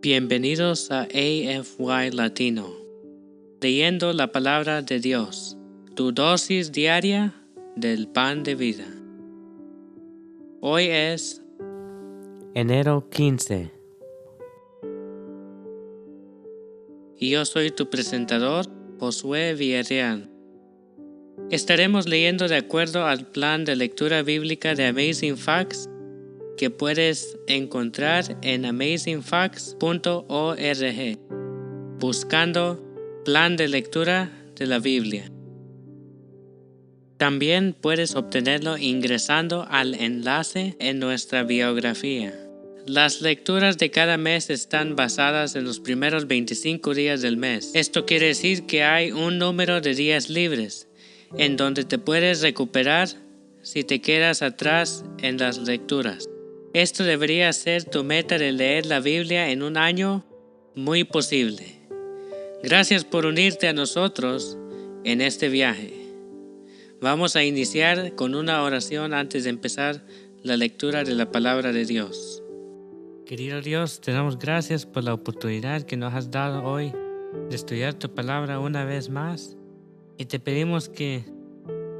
Bienvenidos a AFY Latino, leyendo la palabra de Dios, tu dosis diaria del pan de vida. Hoy es enero 15 y yo soy tu presentador, Josué Villarreal. Estaremos leyendo de acuerdo al plan de lectura bíblica de Amazing Facts que puedes encontrar en amazingfacts.org buscando plan de lectura de la Biblia. También puedes obtenerlo ingresando al enlace en nuestra biografía. Las lecturas de cada mes están basadas en los primeros 25 días del mes. Esto quiere decir que hay un número de días libres en donde te puedes recuperar si te quedas atrás en las lecturas. Esto debería ser tu meta de leer la Biblia en un año muy posible. Gracias por unirte a nosotros en este viaje. Vamos a iniciar con una oración antes de empezar la lectura de la palabra de Dios. Querido Dios, te damos gracias por la oportunidad que nos has dado hoy de estudiar tu palabra una vez más y te pedimos que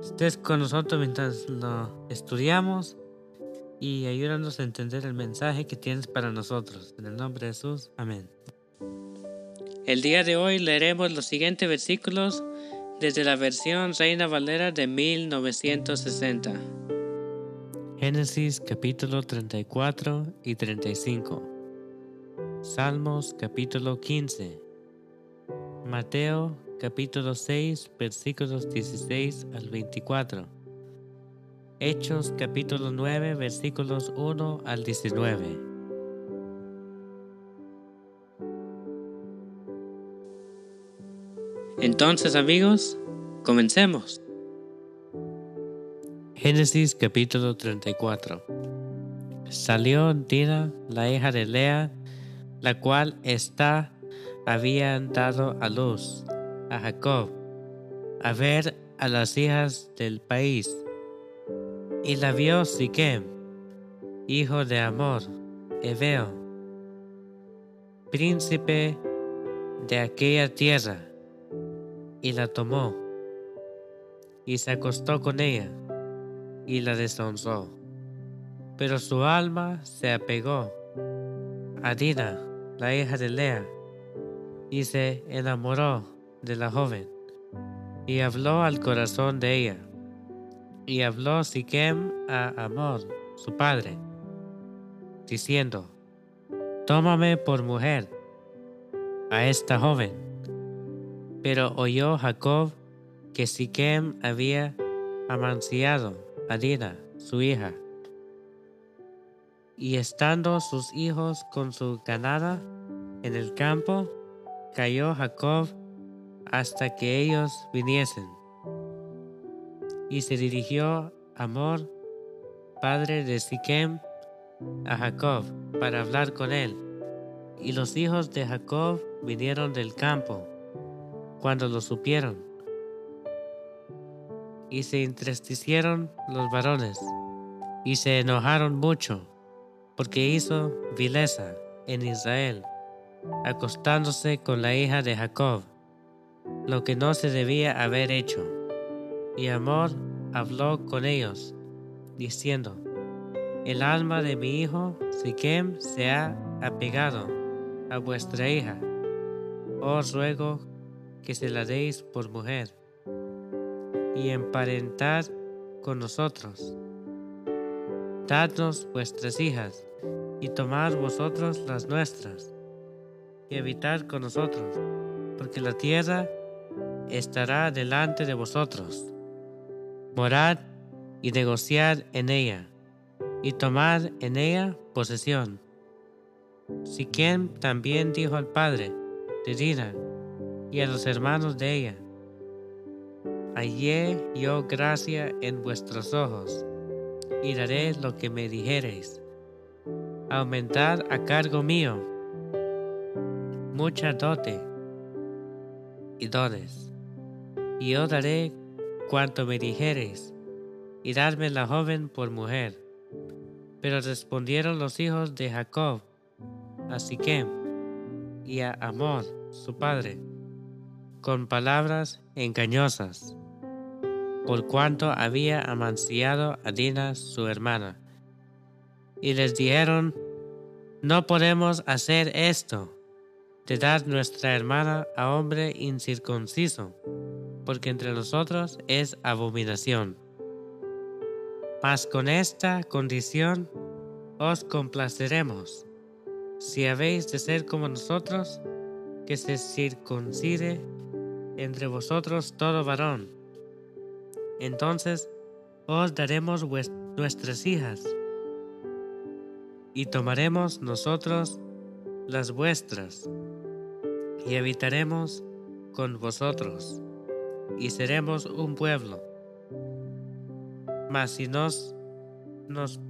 estés con nosotros mientras lo estudiamos y ayúdanos a entender el mensaje que tienes para nosotros. En el nombre de Jesús, amén. El día de hoy leeremos los siguientes versículos desde la versión Reina Valera de 1960. Génesis capítulo 34 y 35. Salmos capítulo 15. Mateo capítulo 6 versículos 16 al 24. Hechos capítulo 9 versículos 1 al 19. Entonces amigos, comencemos. Génesis capítulo 34. Salió Dina, la hija de Lea, la cual está había dado a luz a Jacob, a ver a las hijas del país y la vio Siquem, hijo de Amor, Eveo, príncipe de aquella tierra, y la tomó, y se acostó con ella, y la deshonró. Pero su alma se apegó a Dina, la hija de Lea, y se enamoró de la joven, y habló al corazón de ella y habló Siquem a Amor, su padre, diciendo, Tómame por mujer a esta joven. Pero oyó Jacob que Siquem había amanciado a Dina, su hija. Y estando sus hijos con su ganada en el campo, cayó Jacob hasta que ellos viniesen y se dirigió Amor, padre de Siquem, a Jacob para hablar con él. Y los hijos de Jacob vinieron del campo cuando lo supieron. Y se entristecieron los varones y se enojaron mucho porque hizo vileza en Israel, acostándose con la hija de Jacob, lo que no se debía haber hecho. Y Amor habló con ellos, diciendo, El alma de mi hijo Siquem se ha apegado a vuestra hija. Os ruego que se la deis por mujer y emparentad con nosotros. Dadnos vuestras hijas y tomad vosotros las nuestras y habitad con nosotros, porque la tierra estará delante de vosotros morad y negociad en ella, y tomad en ella posesión. Si quien también dijo al padre de y a los hermanos de ella, hallé yo gracia en vuestros ojos, y daré lo que me dijereis. Aumentad a cargo mío mucha dote y dones, y yo daré cuanto me dijereis, y dadme la joven por mujer. Pero respondieron los hijos de Jacob, así que, y a Amor, su padre, con palabras engañosas, por cuanto había amanciado a Dina, su hermana. Y les dijeron, no podemos hacer esto, de dar nuestra hermana a hombre incircunciso, porque entre nosotros es abominación. Mas con esta condición os complaceremos, si habéis de ser como nosotros, que se circuncide entre vosotros todo varón. Entonces os daremos nuestras hijas, y tomaremos nosotros las vuestras, y habitaremos con vosotros, y seremos un pueblo. Mas si nos, nos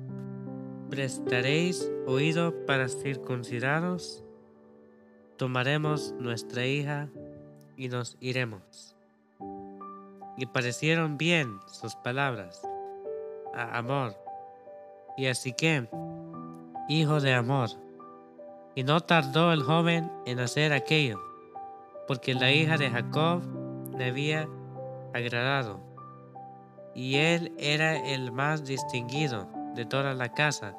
prestaréis oído para circuncidaros, tomaremos nuestra hija y nos iremos. Y parecieron bien sus palabras a Amor y a Siquem, hijo de Amor. Y no tardó el joven en hacer aquello, porque la hija de Jacob había agradado, y él era el más distinguido de toda la casa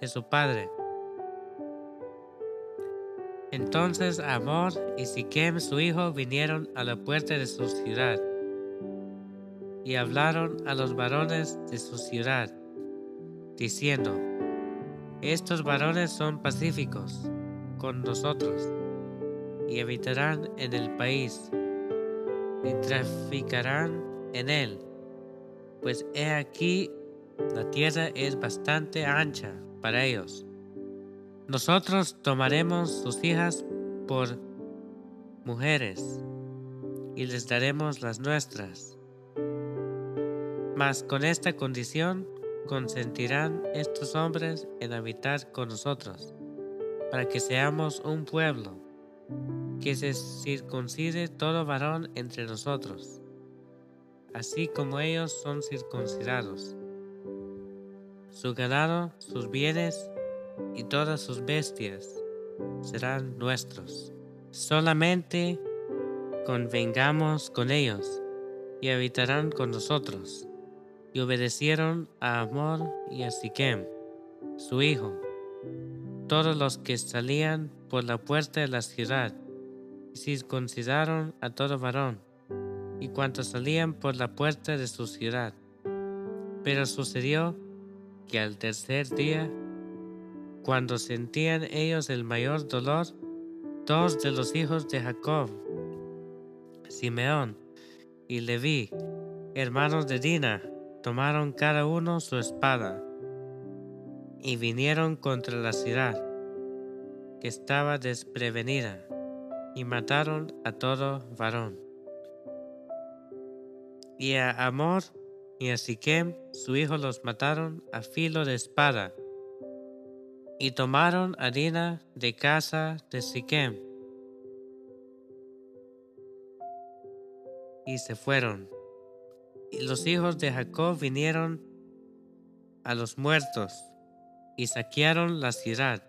de su padre. Entonces Amor y Siquem su hijo vinieron a la puerta de su ciudad y hablaron a los varones de su ciudad, diciendo, Estos varones son pacíficos con nosotros y habitarán en el país y traficarán en él, pues he aquí la tierra es bastante ancha para ellos. Nosotros tomaremos sus hijas por mujeres y les daremos las nuestras. Mas con esta condición consentirán estos hombres en habitar con nosotros, para que seamos un pueblo, que se circuncide todo varón entre nosotros, así como ellos son circuncidados su ganado, sus bienes y todas sus bestias serán nuestros. Solamente convengamos con ellos y habitarán con nosotros. Y obedecieron a Amor y a Siquem, su hijo, todos los que salían por la puerta de la ciudad, circuncidaron a todo varón, y cuantos salían por la puerta de su ciudad. Pero sucedió que al tercer día, cuando sentían ellos el mayor dolor, dos de los hijos de Jacob, Simeón y Leví, hermanos de Dina, tomaron cada uno su espada y vinieron contra la ciudad, que estaba desprevenida, y mataron a todo varón. Y a Amor y a Siquem su hijo los mataron a filo de espada, y tomaron harina de casa de Siquem, y se fueron. Y los hijos de Jacob vinieron a los muertos, y saquearon la ciudad,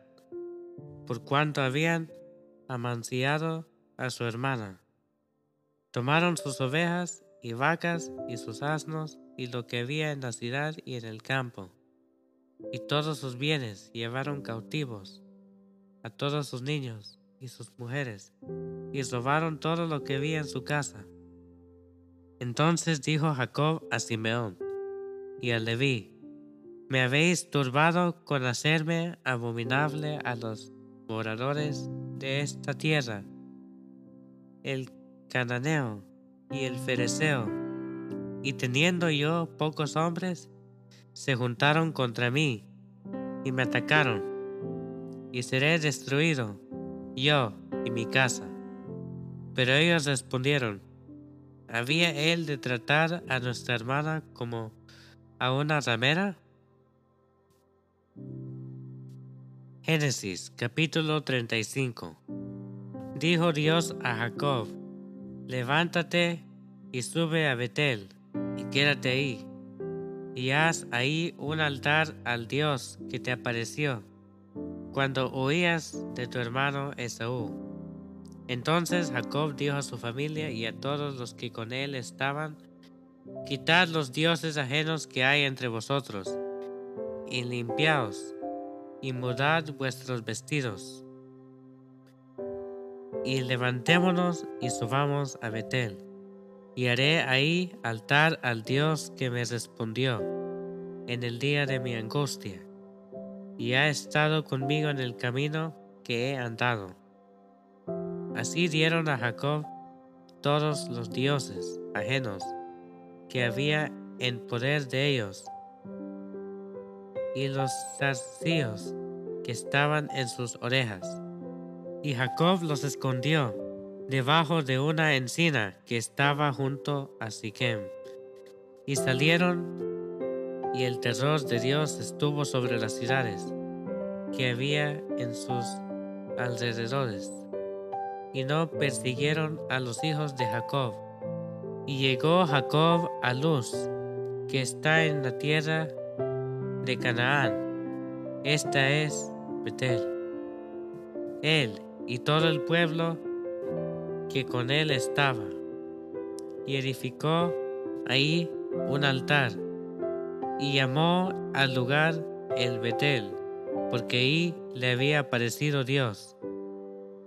por cuanto habían amanciado a su hermana. Tomaron sus ovejas y vacas y sus asnos y lo que había en la ciudad y en el campo, y todos sus bienes llevaron cautivos a todos sus niños y sus mujeres, y robaron todo lo que había en su casa. Entonces dijo Jacob a Simeón y a Leví, me habéis turbado con hacerme abominable a los moradores de esta tierra, el cananeo y el fereceo y teniendo yo pocos hombres, se juntaron contra mí y me atacaron, y seré destruido, yo y mi casa. Pero ellos respondieron, ¿había él de tratar a nuestra hermana como a una ramera? Génesis capítulo 35 Dijo Dios a Jacob, levántate y sube a Betel y quédate ahí, y haz ahí un altar al Dios que te apareció cuando oías de tu hermano Esaú. Entonces Jacob dijo a su familia y a todos los que con él estaban, Quitad los dioses ajenos que hay entre vosotros, y limpiaos, y mudad vuestros vestidos. Y levantémonos y subamos a Betel, y haré ahí altar al Dios que me respondió en el día de mi angustia, y ha estado conmigo en el camino que he andado. Así dieron a Jacob todos los dioses ajenos que había en poder de ellos, y los zarcillos que estaban en sus orejas. Y Jacob los escondió debajo de una encina que estaba junto a Siquem. Y salieron, y el terror de Dios estuvo sobre las ciudades que había en sus alrededores, y no persiguieron a los hijos de Jacob y llegó Jacob a Luz, que está en la tierra de Canaán. Esta es Betel. Él y todo el pueblo que con él estaba, y edificó ahí un altar, y llamó al lugar el Betel, porque ahí le había aparecido Dios,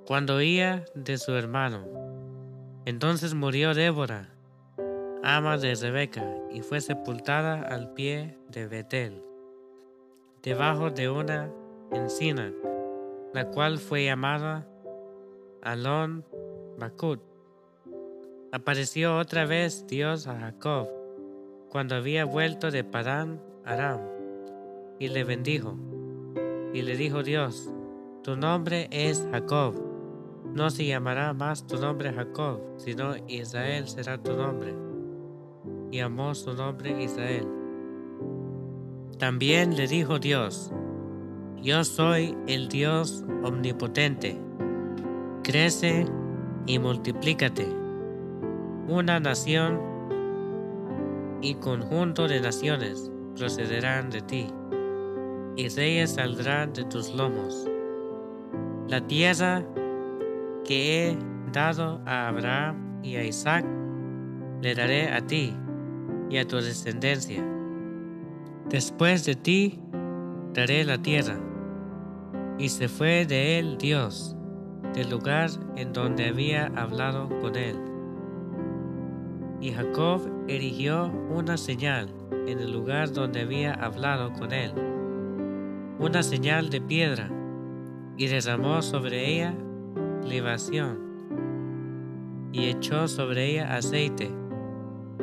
cuando oía de su hermano. Entonces murió Débora, ama de Rebeca, y fue sepultada al pie de Betel, debajo de una encina, la cual fue llamada Alon Bakut. Apareció otra vez Dios a Jacob cuando había vuelto de Padán Aram, y le bendijo. Y le dijo Dios, tu nombre es Jacob, no se llamará más tu nombre Jacob, sino Israel será tu nombre y amó su nombre Israel. También le dijo Dios, yo soy el Dios omnipotente, crece y multiplícate. Una nación y conjunto de naciones procederán de ti, y reyes saldrán de tus lomos. La tierra que he dado a Abraham y a Isaac, le daré a ti y a tu descendencia. Después de ti daré la tierra. Y se fue de él Dios, del lugar en donde había hablado con él. Y Jacob erigió una señal en el lugar donde había hablado con él, una señal de piedra, y derramó sobre ella libación, y echó sobre ella aceite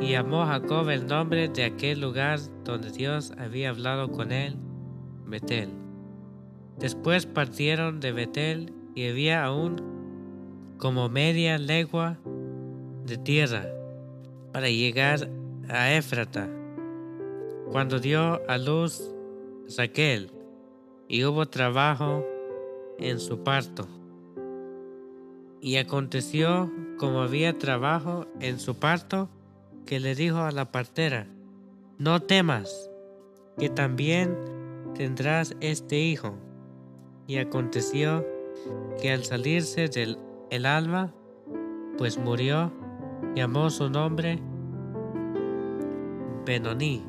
y llamó Jacob el nombre de aquel lugar donde Dios había hablado con él, Betel. Después partieron de Betel y había aún como media legua de tierra para llegar a Éfrata. Cuando dio a luz Raquel y hubo trabajo en su parto. Y aconteció como había trabajo en su parto, que le dijo a la partera, no temas, que también tendrás este hijo. Y aconteció que al salirse del el alma, pues murió, llamó su nombre Benoní.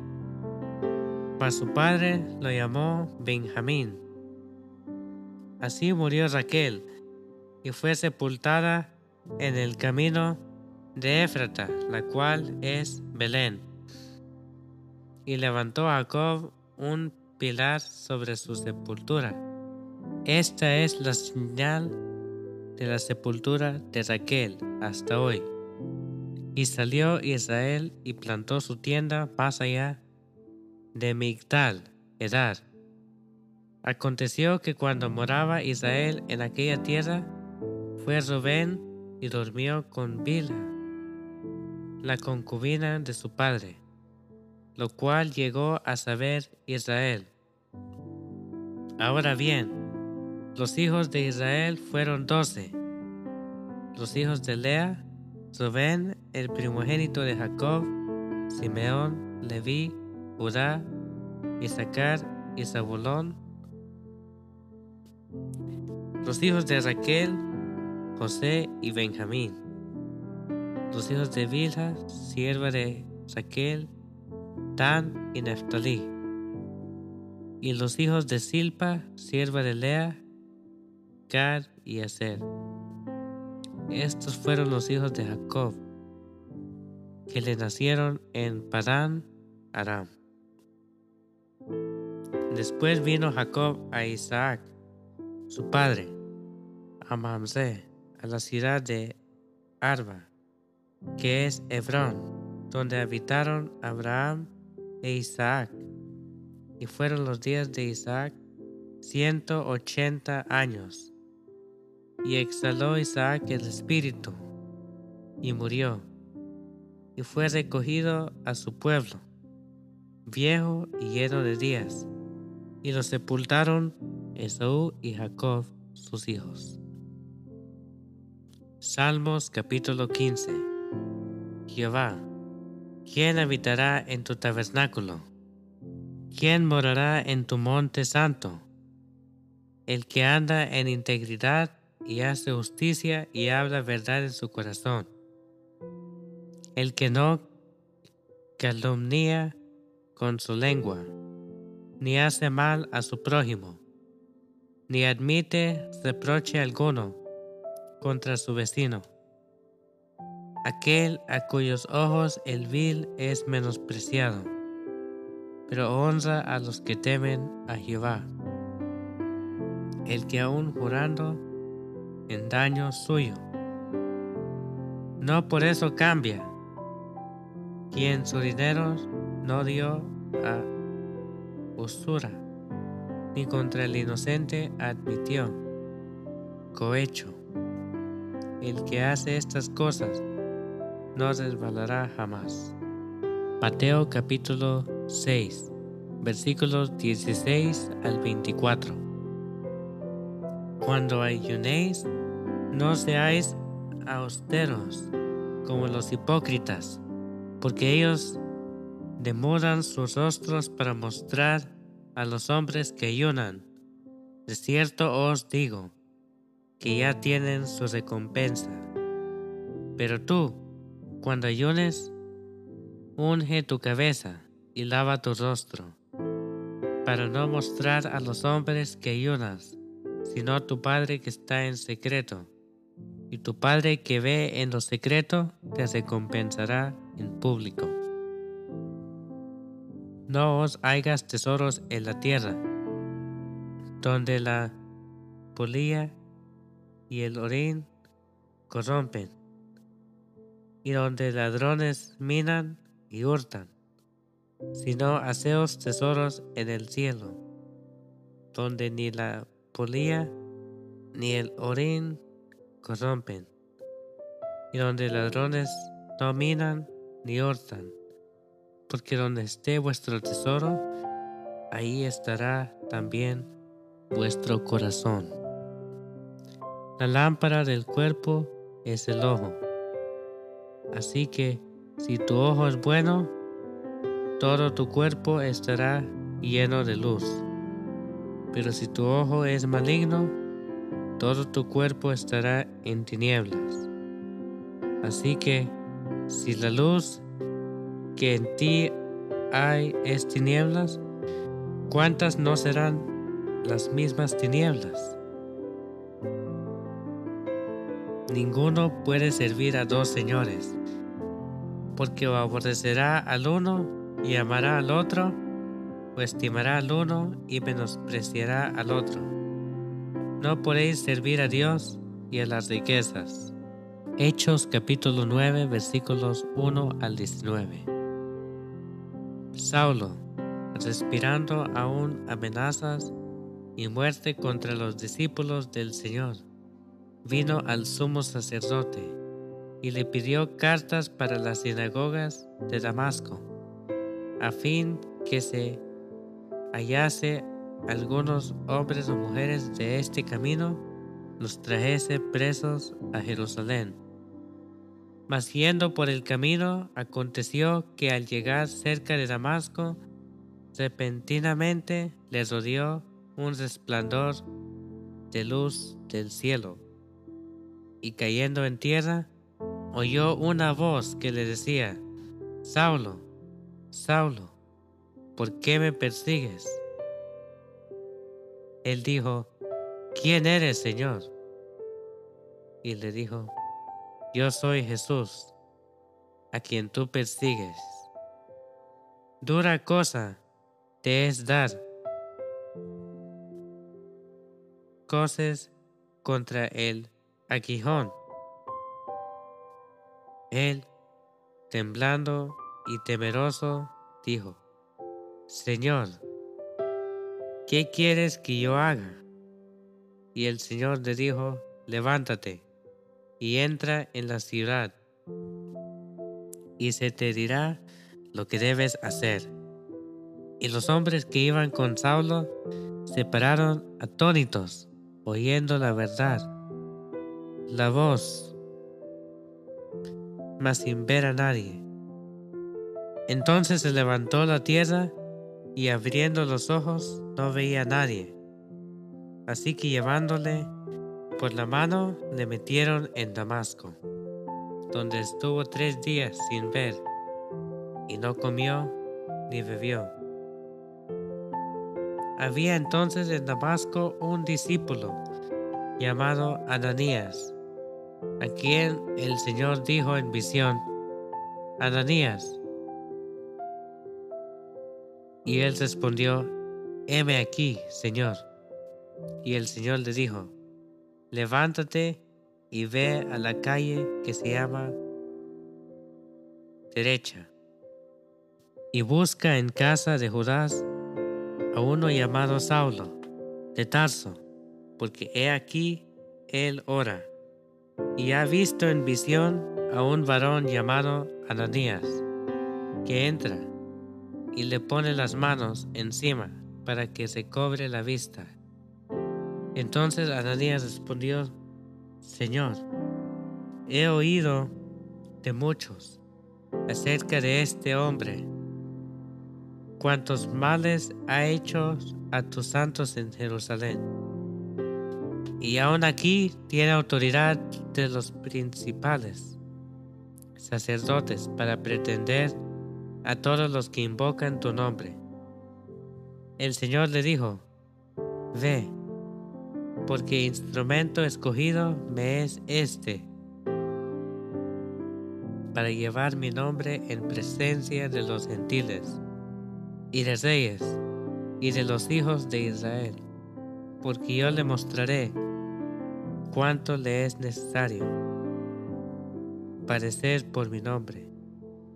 Para su padre lo llamó Benjamín. Así murió Raquel y fue sepultada en el camino de Éfrata, la cual es Belén. Y levantó a Jacob un pilar sobre su sepultura. Esta es la señal de la sepultura de Raquel hasta hoy. Y salió Israel y plantó su tienda más allá de Migdal, Edar. Aconteció que cuando moraba Israel en aquella tierra, fue Rubén y durmió con Bila, la concubina de su padre, lo cual llegó a saber Israel. Ahora bien, los hijos de Israel fueron doce. Los hijos de Lea, Rubén, el primogénito de Jacob, Simeón, Leví, Judá, Isaacar y Zabulón. Los hijos de Raquel, José y Benjamín. Los hijos de Bilha, sierva de Raquel, Dan y Neftalí. Y los hijos de Silpa, sierva de Lea, Gad y Aser. Estos fueron los hijos de Jacob, que le nacieron en Padán, Aram. Después vino Jacob a Isaac, su padre, a Mamse, a la ciudad de Arba, que es Hebrón, donde habitaron Abraham e Isaac. Y fueron los días de Isaac ciento ochenta años. Y exhaló Isaac el espíritu, y murió, y fue recogido a su pueblo, viejo y lleno de días, y lo sepultaron Esaú y Jacob, sus hijos. Salmos capítulo 15 Jehová, ¿quién habitará en tu tabernáculo? ¿Quién morará en tu monte santo? El que anda en integridad y hace justicia y habla verdad en su corazón. El que no calumnia con su lengua, ni hace mal a su prójimo, ni admite reproche alguno contra su vecino. Aquel a cuyos ojos el vil es menospreciado, pero honra a los que temen a Jehová. El que aún jurando en daño suyo, no por eso cambia, quien su dinero no dio a usura, ni contra el inocente admitió cohecho. El que hace estas cosas no resbalará jamás. Mateo capítulo 6, versículos 16 al 24. Cuando ayunéis, no seáis austeros como los hipócritas, porque ellos demoran sus rostros para mostrar a los hombres que ayunan. De cierto os digo, que ya tienen su recompensa. Pero tú, cuando ayunes, unge tu cabeza y lava tu rostro, para no mostrar a los hombres que ayunas, sino a tu Padre que está en secreto. Y tu Padre que ve en lo secreto te recompensará en público. No os hagas tesoros en la tierra, donde la polilla y el orín corrompen, y donde ladrones minan y hurtan, sino haceos tesoros en el cielo, donde ni la polilla ni el orín corrompen, y donde ladrones no minan ni hurtan, porque donde esté vuestro tesoro, ahí estará también vuestro corazón. La lámpara del cuerpo es el ojo. Así que si tu ojo es bueno, todo tu cuerpo estará lleno de luz. Pero si tu ojo es maligno, todo tu cuerpo estará en tinieblas. Así que si la luz que en ti hay es tinieblas, ¿cuántas no serán las mismas tinieblas? Ninguno puede servir a dos señores, porque o aborrecerá al uno y amará al otro, o estimará al uno y menospreciará al otro. No podéis servir a Dios y a las riquezas. Hechos capítulo 9 versículos 1 al 19. Saulo, respirando aún amenazas y muerte contra los discípulos del Señor vino al sumo sacerdote y le pidió cartas para las sinagogas de Damasco, a fin que se hallase algunos hombres o mujeres de este camino, los trajese presos a Jerusalén. Mas yendo por el camino, aconteció que al llegar cerca de Damasco, repentinamente le rodeó un resplandor de luz del cielo y cayendo en tierra, oyó una voz que le decía, Saulo, Saulo, ¿por qué me persigues? Él dijo, ¿quién eres, Señor? Y le dijo, yo soy Jesús, a quien tú persigues. Dura cosa te es dar cosas contra aguijón. Él, temblando y temeroso, dijo, Señor, ¿qué quieres que yo haga? Y el Señor le dijo, levántate y entra en la ciudad, y se te dirá lo que debes hacer. Y los hombres que iban con Saulo se pararon atónitos, oyendo la verdad, la voz, mas sin ver a nadie. Entonces se levantó la tierra y abriendo los ojos no veía a nadie. Así que llevándole por la mano le metieron en Damasco, donde estuvo tres días sin ver, y no comió ni bebió. Había entonces en Damasco un discípulo llamado Ananías, a quien el Señor dijo en visión, Ananías. Y él respondió, heme aquí, Señor. Y el Señor le dijo, levántate y ve a la calle que se llama derecha y busca en casa de Judas a uno llamado Saulo de Tarso, porque he aquí él ora y ha visto en visión a un varón llamado Ananías, que entra y le pone las manos encima para que se cobre la vista entonces Ananías respondió, Señor, he oído de muchos acerca de este hombre, cuántos males ha hecho a tus santos en Jerusalén. Y aún aquí tiene autoridad de los principales sacerdotes para pretender a todos los que invocan tu nombre. El Señor le dijo, Ve, porque instrumento escogido me es este, para llevar mi nombre en presencia de los gentiles, y de reyes, y de los hijos de Israel, porque yo le mostraré cuánto le es necesario padecer por mi nombre.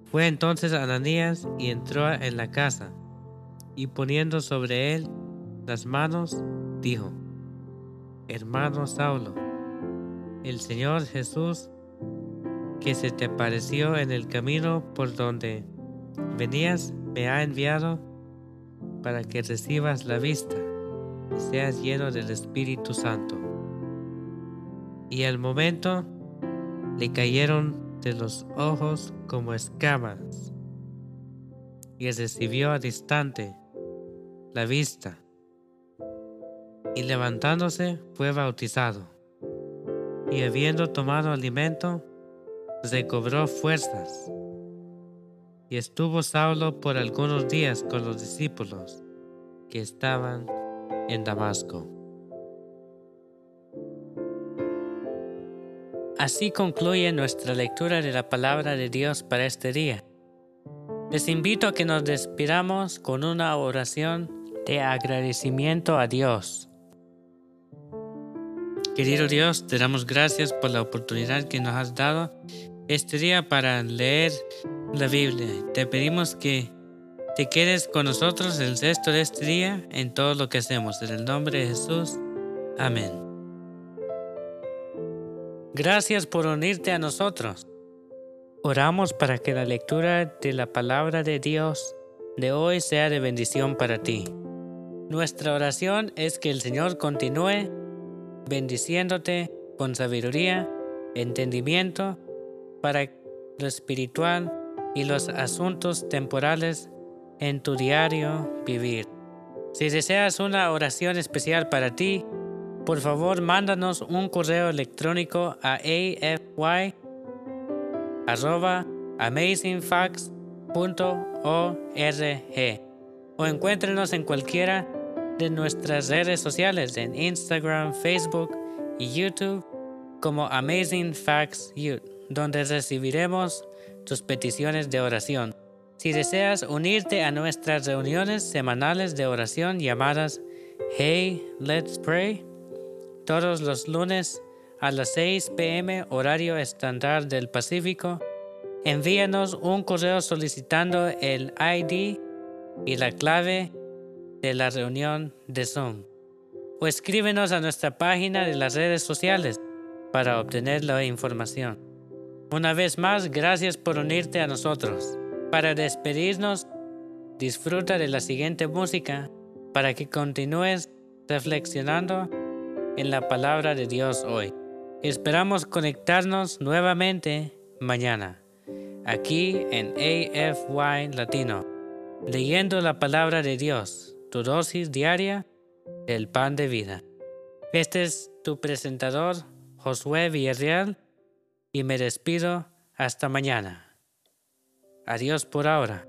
Fue entonces Ananías y entró en la casa, y poniendo sobre él las manos, dijo, hermano Saulo, el Señor Jesús, que se te apareció en el camino por donde venías, me ha enviado para que recibas la vista y seas lleno del Espíritu Santo. Y al momento le cayeron de los ojos como escamas y recibió a distante la vista y levantándose fue bautizado. Y habiendo tomado alimento, recobró fuerzas. Y estuvo Saulo por algunos días con los discípulos que estaban en Damasco. Así concluye nuestra lectura de la palabra de Dios para este día. Les invito a que nos despidamos con una oración de agradecimiento a Dios. Querido Dios, te damos gracias por la oportunidad que nos has dado este día para leer la Biblia. Te pedimos que te quedes con nosotros el resto de este día en todo lo que hacemos. En el nombre de Jesús. Amén. Gracias por unirte a nosotros. Oramos para que la lectura de la palabra de Dios de hoy sea de bendición para ti. Nuestra oración es que el Señor continúe bendiciéndote con sabiduría, entendimiento para lo espiritual y los asuntos temporales en tu diario vivir. Si deseas una oración especial para ti, por favor mándanos un correo electrónico a afy.amazingfacts.org o encuéntrenos en cualquiera de nuestras redes sociales en Instagram, Facebook y YouTube como Amazing Facts Youth, donde recibiremos tus peticiones de oración. Si deseas unirte a nuestras reuniones semanales de oración llamadas Hey, Let's Pray, todos los lunes a las 6 pm horario estándar del Pacífico, envíanos un correo solicitando el ID y la clave de la reunión de Zoom o escríbenos a nuestra página de las redes sociales para obtener la información. Una vez más, gracias por unirte a nosotros. Para despedirnos, disfruta de la siguiente música para que continúes reflexionando en la palabra de Dios hoy. Esperamos conectarnos nuevamente mañana, aquí en AFY Latino, leyendo la palabra de Dios, tu dosis diaria del pan de vida. Este es tu presentador, Josué Villarreal, y me despido hasta mañana. Adiós por ahora.